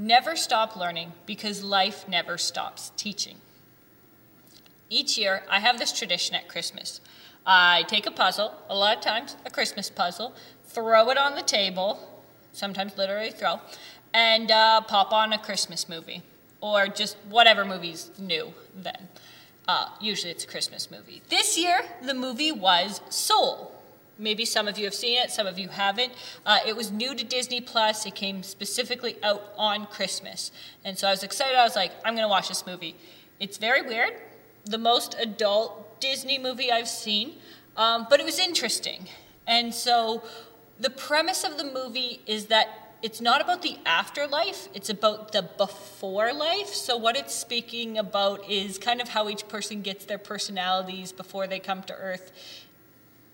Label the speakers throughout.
Speaker 1: Never stop learning because life never stops teaching. Each year, I have this tradition at Christmas. I take a puzzle, a lot of times a Christmas puzzle, throw it on the table, sometimes literally throw, and uh, pop on a Christmas movie or just whatever movie's new then. Uh, usually it's a Christmas movie. This year, the movie was Soul. Maybe some of you have seen it, some of you haven't. Uh, it was new to Disney Plus. It came specifically out on Christmas. And so I was excited. I was like, I'm going to watch this movie. It's very weird, the most adult Disney movie I've seen, um, but it was interesting. And so the premise of the movie is that it's not about the afterlife, it's about the before life. So, what it's speaking about is kind of how each person gets their personalities before they come to Earth.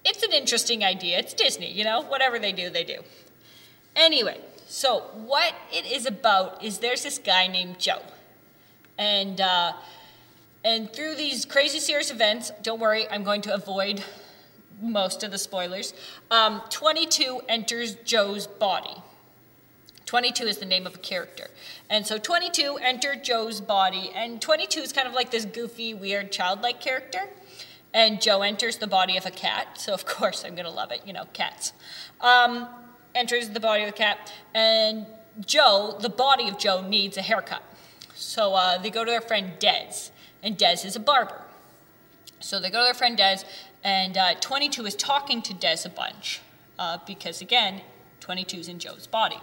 Speaker 1: It's an interesting idea. It's Disney, you know, whatever they do, they do. Anyway, so what it is about is there's this guy named Joe. And, uh, and through these crazy serious events, don't worry, I'm going to avoid most of the spoilers. Um, 22 enters Joe's body. 22 is the name of a character. And so 22 entered Joe's body, and 22 is kind of like this goofy, weird, childlike character. And Joe enters the body of a cat, so of course I'm gonna love it, you know, cats. Um, enters the body of the cat, and Joe, the body of Joe, needs a haircut. So uh, they go to their friend Dez, and Dez is a barber. So they go to their friend Dez, and uh, 22 is talking to Dez a bunch, uh, because again, 22 is in Joe's body.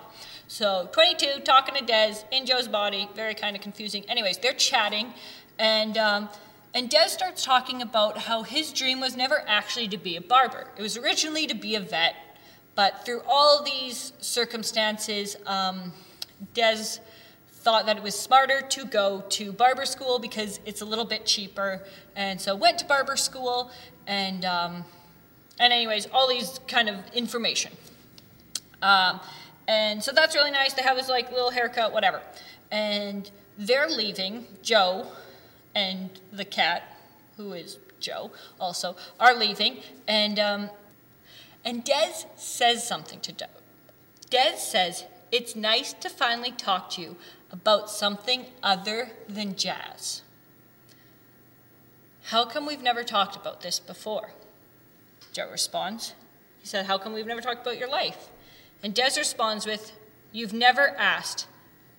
Speaker 1: So 22 talking to Dez in Joe's body, very kind of confusing. Anyways, they're chatting, and um, and Dez starts talking about how his dream was never actually to be a barber. It was originally to be a vet, but through all these circumstances, um, thought that it was smarter to go to barber school because it's a little bit cheaper, and so went to barber school, and um, and anyways, all these kind of information. Um, and so that's really nice. They have his like little haircut, whatever. And they're leaving. Joe and the cat, who is Joe, also are leaving. And um, and Dez says something to Joe. Dez says, "It's nice to finally talk to you about something other than jazz." How come we've never talked about this before? Joe responds. He said, How come we've never talked about your life? And Dez responds with, You've never asked,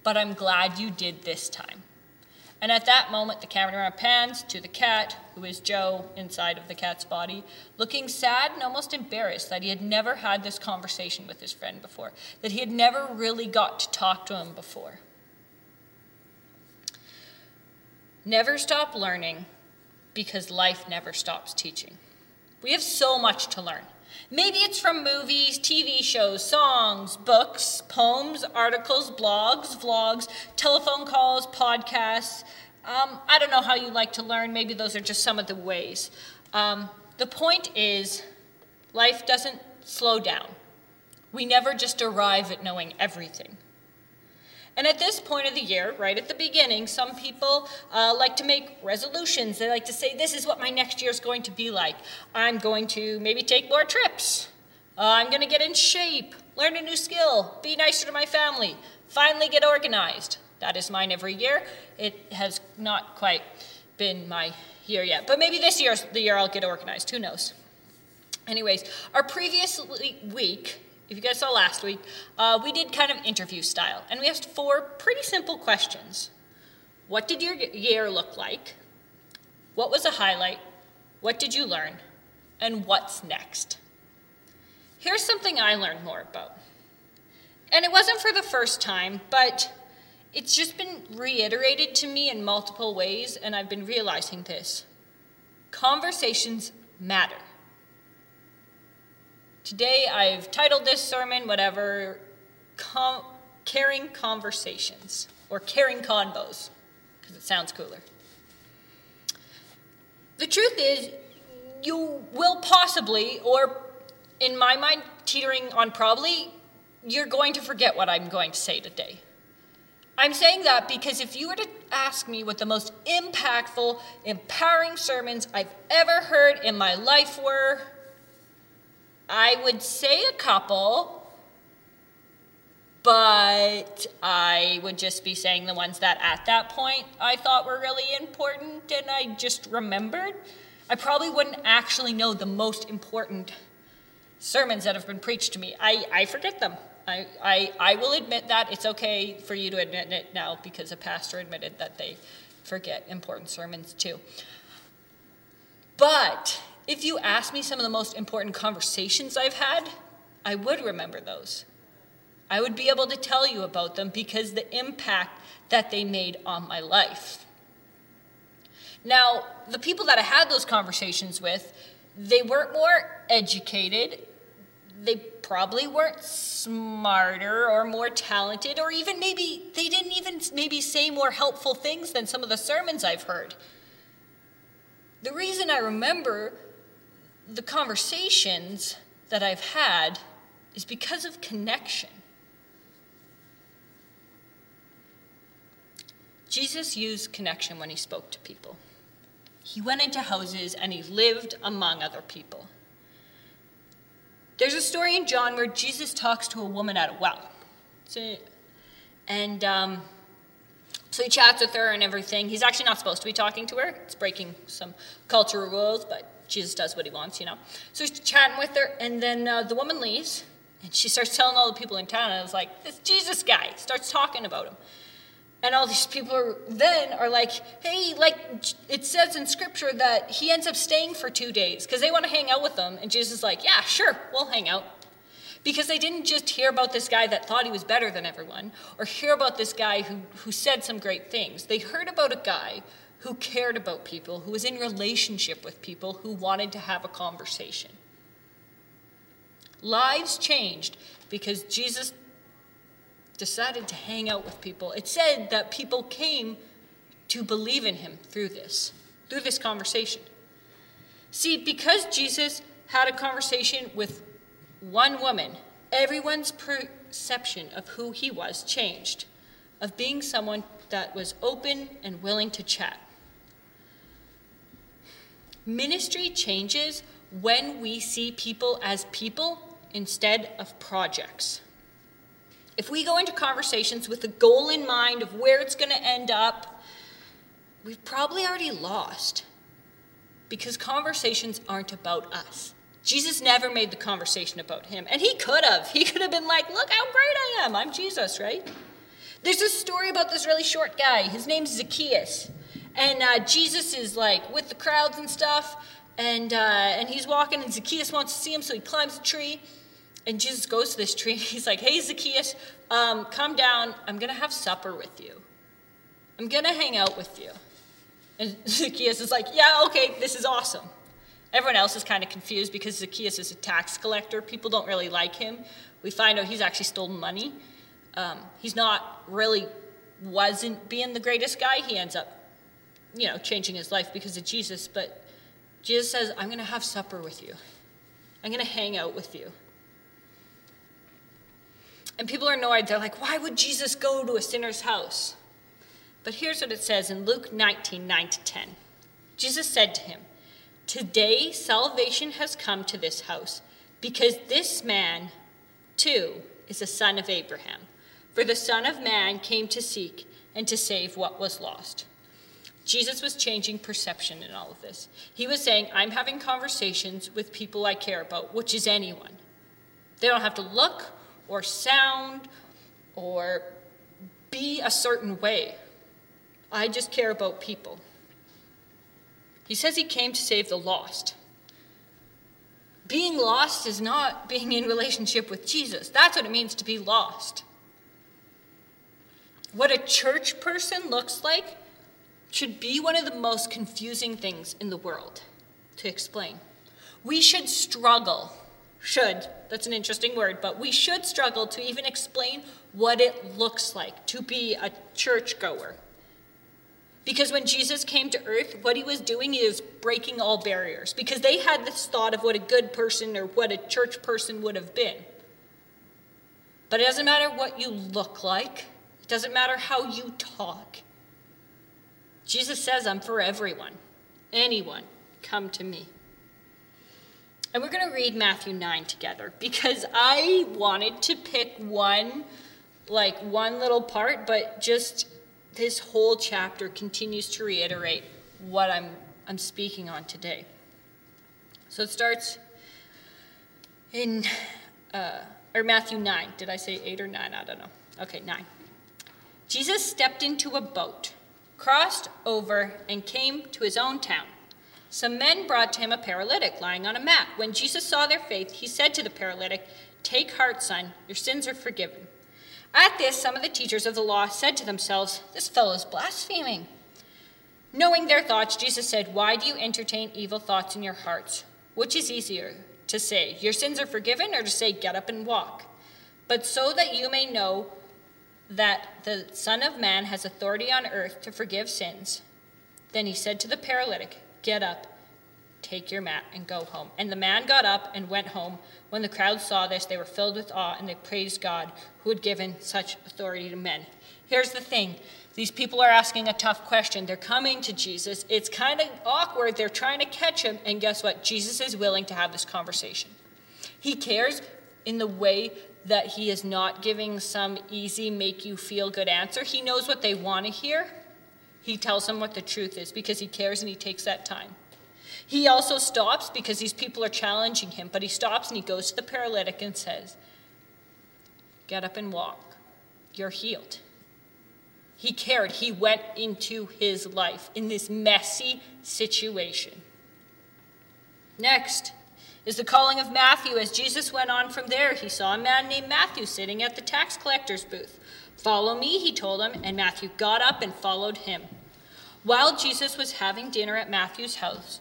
Speaker 1: but I'm glad you did this time. And at that moment, the camera pans to the cat, who is Joe inside of the cat's body, looking sad and almost embarrassed that he had never had this conversation with his friend before, that he had never really got to talk to him before. Never stop learning because life never stops teaching. We have so much to learn. Maybe it's from movies, TV shows, songs, books, poems, articles, blogs, vlogs, telephone calls, podcasts. Um, I don't know how you like to learn. Maybe those are just some of the ways. Um, the point is, life doesn't slow down. We never just arrive at knowing everything. And at this point of the year, right at the beginning, some people uh, like to make resolutions. They like to say, This is what my next year is going to be like. I'm going to maybe take more trips. Uh, I'm going to get in shape, learn a new skill, be nicer to my family, finally get organized. That is mine every year. It has not quite been my year yet, but maybe this year's the year I'll get organized. Who knows? Anyways, our previous week if you guys saw last week, uh, we did kind of interview style, and we asked four pretty simple questions. What did your year look like? What was a highlight? What did you learn? And what's next? Here's something I learned more about. And it wasn't for the first time, but it's just been reiterated to me in multiple ways, and I've been realizing this. Conversations matter. Today I've titled this sermon, whatever, com- Caring Conversations, or Caring Convos, because it sounds cooler. The truth is, you will possibly, or in my mind, teetering on probably, you're going to forget what I'm going to say today. I'm saying that because if you were to ask me what the most impactful, empowering sermons I've ever heard in my life were, I would say a couple, but I would just be saying the ones that at that point I thought were really important and I just remembered. I probably wouldn't actually know the most important sermons that have been preached to me. I, I forget them. I, I, I will admit that. It's okay for you to admit it now because a pastor admitted that they forget important sermons too. But if you ask me some of the most important conversations I've had, I would remember those. I would be able to tell you about them because the impact that they made on my life. Now, the people that I had those conversations with, they weren't more educated. They probably weren't smarter or more talented, or even maybe they didn't even maybe say more helpful things than some of the sermons I've heard. The reason I remember the conversations that I've had is because of connection. Jesus used connection when he spoke to people. He went into houses and he lived among other people. There's a story in John where Jesus talks to a woman at a well. And um, so he chats with her and everything. He's actually not supposed to be talking to her, it's breaking some cultural rules, but Jesus does what he wants, you know. So he's chatting with her, and then uh, the woman leaves, and she starts telling all the people in town, and it's like, this Jesus guy starts talking about him. And all these people are, then are like, hey, like it says in scripture that he ends up staying for two days because they want to hang out with them. And Jesus is like, yeah, sure, we'll hang out. Because they didn't just hear about this guy that thought he was better than everyone or hear about this guy who, who said some great things. They heard about a guy who cared about people, who was in relationship with people, who wanted to have a conversation. Lives changed because Jesus decided to hang out with people. It said that people came to believe in him through this, through this conversation. See, because Jesus had a conversation with one woman, everyone's perception of who he was changed, of being someone that was open and willing to chat. Ministry changes when we see people as people instead of projects. If we go into conversations with the goal in mind of where it's going to end up, we've probably already lost because conversations aren't about us. Jesus never made the conversation about him, and he could have. He could have been like, Look how great I am. I'm Jesus, right? There's a story about this really short guy. His name's Zacchaeus. And uh, Jesus is like with the crowds and stuff, and, uh, and he's walking, and Zacchaeus wants to see him, so he climbs a tree. And Jesus goes to this tree and he's like, Hey, Zacchaeus, um, come down. I'm going to have supper with you. I'm going to hang out with you. And Zacchaeus is like, Yeah, okay, this is awesome. Everyone else is kind of confused because Zacchaeus is a tax collector. People don't really like him. We find out he's actually stolen money. Um, he's not really wasn't being the greatest guy. He ends up, you know, changing his life because of Jesus. But Jesus says, I'm going to have supper with you. I'm going to hang out with you. And people are annoyed. They're like, why would Jesus go to a sinner's house? But here's what it says in Luke 19 9 to 10. Jesus said to him, Today salvation has come to this house, because this man, too, is a son of Abraham. For the Son of Man came to seek and to save what was lost. Jesus was changing perception in all of this. He was saying, I'm having conversations with people I care about, which is anyone. They don't have to look or sound or be a certain way. I just care about people. He says he came to save the lost. Being lost is not being in relationship with Jesus. That's what it means to be lost. What a church person looks like should be one of the most confusing things in the world to explain. We should struggle should, that's an interesting word, but we should struggle to even explain what it looks like to be a churchgoer. Because when Jesus came to earth, what he was doing is breaking all barriers, because they had this thought of what a good person or what a church person would have been. But it doesn't matter what you look like, it doesn't matter how you talk. Jesus says, I'm for everyone. Anyone, come to me. And we're going to read Matthew 9 together because I wanted to pick one like one little part, but just this whole chapter continues to reiterate what I'm, I'm speaking on today. So it starts in, uh, or Matthew 9. Did I say 8 or 9? I don't know. Okay, 9. Jesus stepped into a boat, crossed over, and came to his own town. Some men brought to him a paralytic lying on a mat. When Jesus saw their faith, he said to the paralytic, Take heart, son, your sins are forgiven. At this, some of the teachers of the law said to themselves, This fellow is blaspheming. Knowing their thoughts, Jesus said, Why do you entertain evil thoughts in your hearts? Which is easier, to say, Your sins are forgiven, or to say, Get up and walk? But so that you may know that the Son of Man has authority on earth to forgive sins. Then he said to the paralytic, Get up, take your mat, and go home. And the man got up and went home. When the crowd saw this, they were filled with awe and they praised God who had given such authority to men. Here's the thing these people are asking a tough question. They're coming to Jesus. It's kind of awkward. They're trying to catch him. And guess what? Jesus is willing to have this conversation. He cares in the way that he is not giving some easy, make you feel good answer. He knows what they want to hear. He tells them what the truth is because he cares and he takes that time. He also stops because these people are challenging him, but he stops and he goes to the paralytic and says, Get up and walk. You're healed. He cared. He went into his life in this messy situation. Next is the calling of Matthew. As Jesus went on from there, he saw a man named Matthew sitting at the tax collector's booth. Follow me, he told him, and Matthew got up and followed him. While Jesus was having dinner at Matthew's house,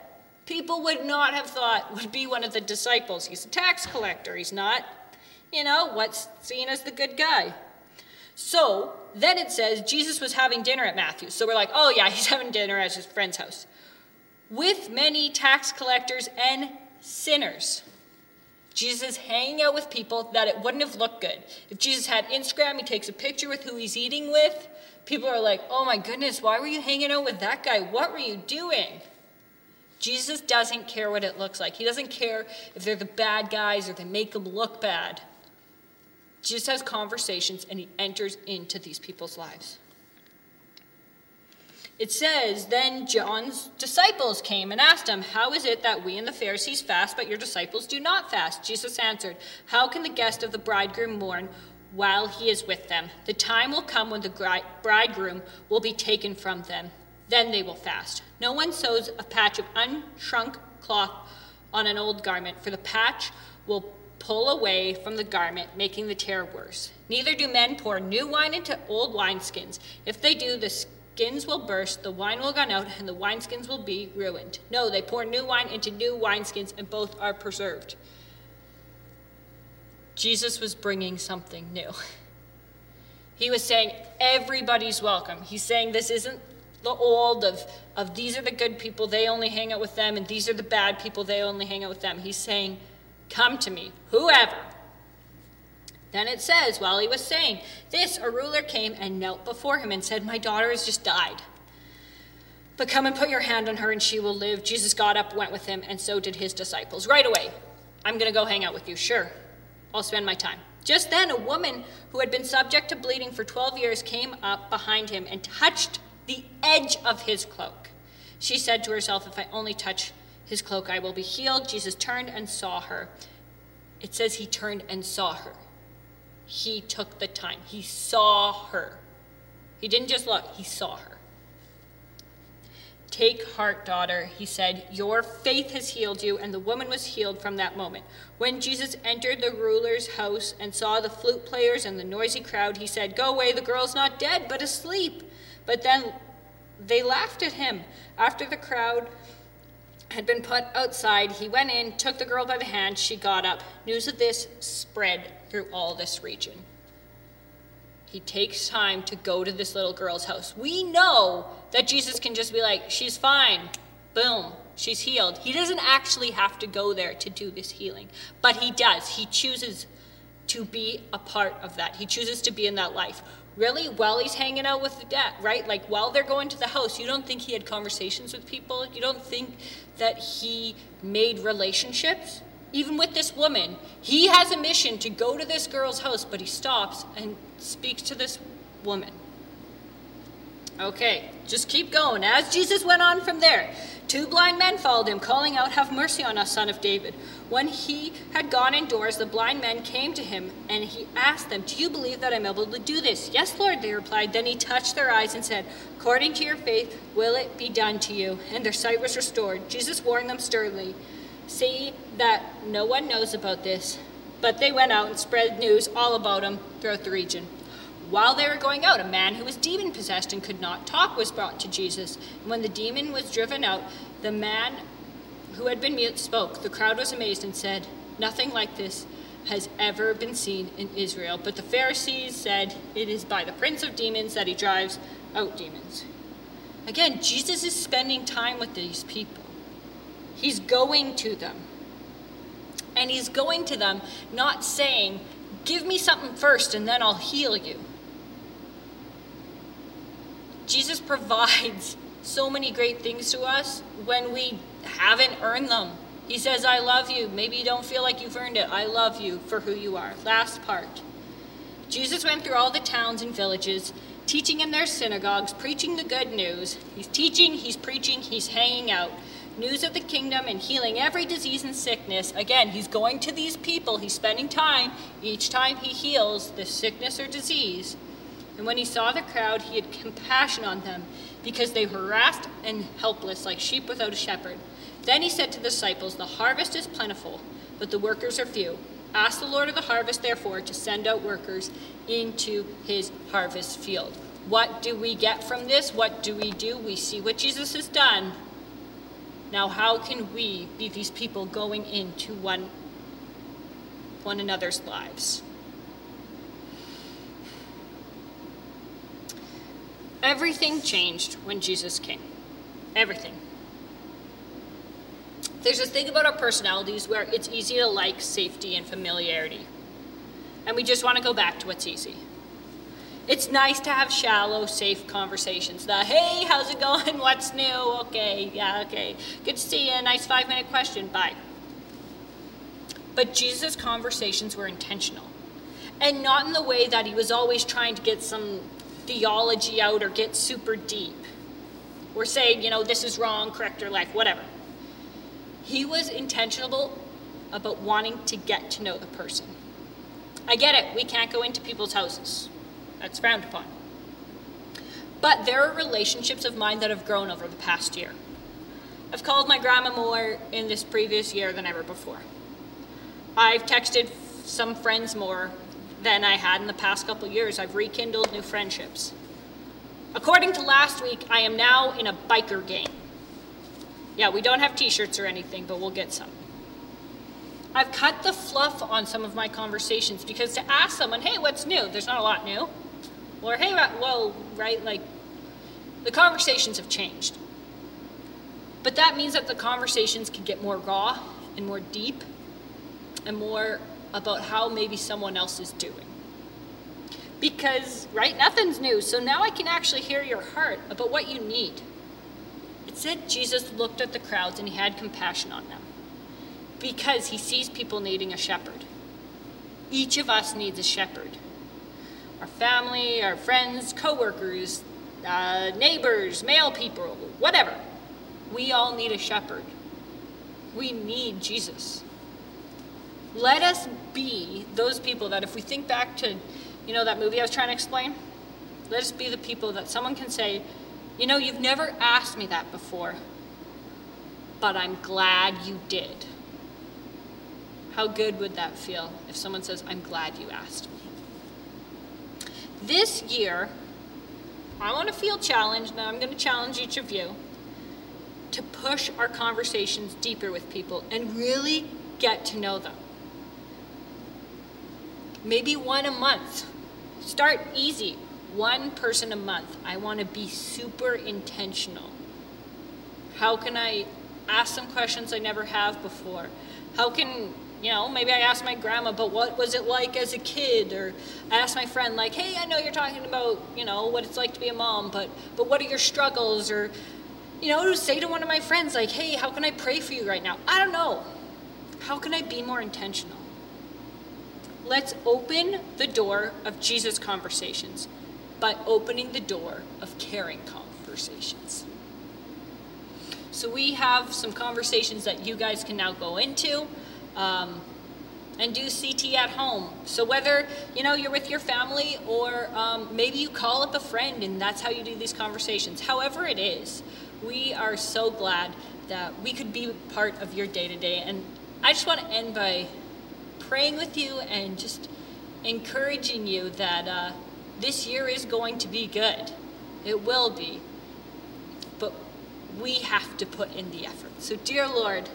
Speaker 1: people would not have thought would be one of the disciples. He's a tax collector. He's not, you know, what's seen as the good guy. So then it says Jesus was having dinner at Matthew. So we're like, oh yeah, he's having dinner at his friend's house with many tax collectors and sinners. Jesus hanging out with people that it wouldn't have looked good. If Jesus had Instagram, he takes a picture with who he's eating with. People are like, oh my goodness, why were you hanging out with that guy? What were you doing? Jesus doesn't care what it looks like. He doesn't care if they're the bad guys or they make them look bad. Jesus has conversations and he enters into these people's lives. It says, Then John's disciples came and asked him, How is it that we and the Pharisees fast, but your disciples do not fast? Jesus answered, How can the guest of the bridegroom mourn while he is with them? The time will come when the bridegroom will be taken from them. Then they will fast. No one sews a patch of unshrunk cloth on an old garment, for the patch will pull away from the garment, making the tear worse. Neither do men pour new wine into old wineskins. If they do, the skins will burst, the wine will run out, and the wineskins will be ruined. No, they pour new wine into new wineskins, and both are preserved. Jesus was bringing something new. He was saying, everybody's welcome. He's saying this isn't the old of, of these are the good people, they only hang out with them, and these are the bad people, they only hang out with them. He's saying, come to me, whoever. Then it says, while he was saying this, a ruler came and knelt before him and said, My daughter has just died. But come and put your hand on her and she will live. Jesus got up, went with him, and so did his disciples. Right away, I'm going to go hang out with you. Sure, I'll spend my time. Just then, a woman who had been subject to bleeding for 12 years came up behind him and touched the edge of his cloak. She said to herself, If I only touch his cloak, I will be healed. Jesus turned and saw her. It says he turned and saw her he took the time. He saw her. He didn't just look, he saw her. Take heart, daughter, he said. Your faith has healed you. And the woman was healed from that moment. When Jesus entered the ruler's house and saw the flute players and the noisy crowd, he said, Go away, the girl's not dead, but asleep. But then they laughed at him. After the crowd had been put outside, he went in, took the girl by the hand. She got up. News of this spread through all this region. he takes time to go to this little girl's house. We know that Jesus can just be like, she's fine, boom, she's healed. He doesn't actually have to go there to do this healing, but he does. He chooses to be a part of that, he chooses to be in that life. Really, while he's hanging out with the dad, right? Like while they're going to the house, you don't think he had conversations with people? You don't think that he made relationships? even with this woman, he has a mission to go to this girl's house, but he stops and speaks to this woman. Okay, just keep going. As Jesus went on from there, two blind men followed him, calling out, Have mercy on us, son of David. When he had gone indoors, the blind men came to him, and he asked them, Do you believe that I'm able to do this? Yes, Lord, they replied. Then he touched their eyes and said, According to your faith, will it be done to you? And their sight was restored. Jesus warned them sternly See that no one knows about this, but they went out and spread news all about him throughout the region. While they were going out, a man who was demon possessed and could not talk was brought to Jesus. And when the demon was driven out, the man who had been mute spoke. The crowd was amazed and said, Nothing like this has ever been seen in Israel. But the Pharisees said, It is by the prince of demons that he drives out demons. Again, Jesus is spending time with these people. He's going to them. And he's going to them not saying, Give me something first and then I'll heal you. Jesus provides so many great things to us when we haven't earned them. He says, I love you. Maybe you don't feel like you've earned it. I love you for who you are. Last part. Jesus went through all the towns and villages, teaching in their synagogues, preaching the good news. He's teaching, he's preaching, he's hanging out news of the kingdom and healing every disease and sickness. Again, he's going to these people, he's spending time each time he heals this sickness or disease. And when he saw the crowd, he had compassion on them because they were harassed and helpless like sheep without a shepherd. Then he said to the disciples, The harvest is plentiful, but the workers are few. Ask the Lord of the harvest, therefore, to send out workers into his harvest field. What do we get from this? What do we do? We see what Jesus has done. Now, how can we be these people going into one, one another's lives? Everything changed when Jesus came. Everything. There's this thing about our personalities where it's easy to like safety and familiarity. And we just want to go back to what's easy. It's nice to have shallow, safe conversations. The hey, how's it going? What's new? Okay, yeah, okay. Good to see you. Nice five minute question. Bye. But Jesus' conversations were intentional. And not in the way that he was always trying to get some theology out or get super deep or saying, you know, this is wrong, correct your life, whatever. He was intentional about wanting to get to know the person. I get it, we can't go into people's houses. That's frowned upon. But there are relationships of mine that have grown over the past year. I've called my grandma more in this previous year than ever before. I've texted some friends more than I had in the past couple years. I've rekindled new friendships. According to last week, I am now in a biker gang. Yeah, we don't have t shirts or anything, but we'll get some. I've cut the fluff on some of my conversations because to ask someone, hey, what's new? There's not a lot new. Or, hey, uh, well, right, like, the conversations have changed. But that means that the conversations can get more raw and more deep and more about how maybe someone else is doing. Because, right, nothing's new, so now I can actually hear your heart about what you need. It said Jesus looked at the crowds and he had compassion on them because he sees people needing a shepherd. Each of us needs a shepherd our family, our friends, coworkers, uh, neighbors, mail people, whatever. We all need a shepherd. We need Jesus. Let us be those people that if we think back to, you know, that movie I was trying to explain, let us be the people that someone can say, you know, you've never asked me that before, but I'm glad you did. How good would that feel if someone says, I'm glad you asked me? This year, I want to feel challenged, and I'm going to challenge each of you to push our conversations deeper with people and really get to know them. Maybe one a month. Start easy. One person a month. I want to be super intentional. How can I ask some questions I never have before? How can, you know, maybe I ask my grandma, but what was it like as a kid? Or I ask my friend, like, hey, I know you're talking about, you know, what it's like to be a mom, but but what are your struggles? Or, you know, to say to one of my friends, like, hey, how can I pray for you right now? I don't know. How can I be more intentional? Let's open the door of Jesus conversations by opening the door of caring conversations. So we have some conversations that you guys can now go into. Um, and do CT at home. So whether you know you're with your family or um, maybe you call up a friend and that's how you do these conversations. However it is, we are so glad that we could be part of your day to day. And I just want to end by praying with you and just encouraging you that uh, this year is going to be good. It will be. But we have to put in the effort. So, dear Lord,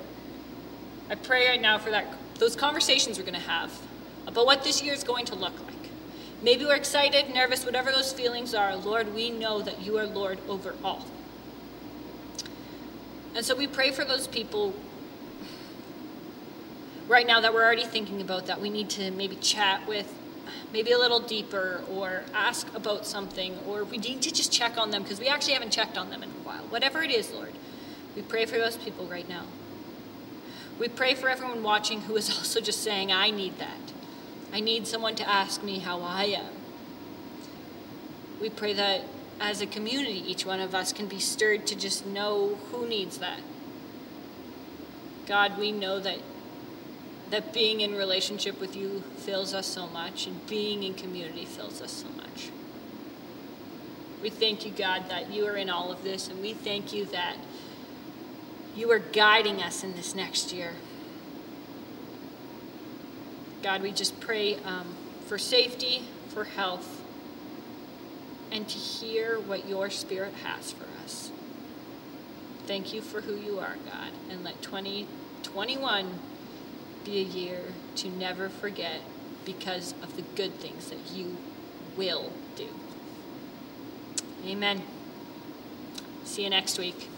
Speaker 1: I pray right now for that those conversations we're going to have about what this year is going to look like. Maybe we're excited, nervous, whatever those feelings are. Lord, we know that you are Lord over all. And so we pray for those people right now that we're already thinking about that we need to maybe chat with maybe a little deeper or ask about something or we need to just check on them because we actually haven't checked on them in a while. Whatever it is, Lord, we pray for those people right now. We pray for everyone watching who is also just saying, I need that. I need someone to ask me how I am. We pray that as a community, each one of us can be stirred to just know who needs that. God, we know that that being in relationship with you fills us so much and being in community fills us so much. We thank you, God, that you are in all of this, and we thank you that you are guiding us in this next year. God, we just pray um, for safety, for health, and to hear what your Spirit has for us. Thank you for who you are, God, and let 2021 be a year to never forget because of the good things that you will do. Amen. See you next week.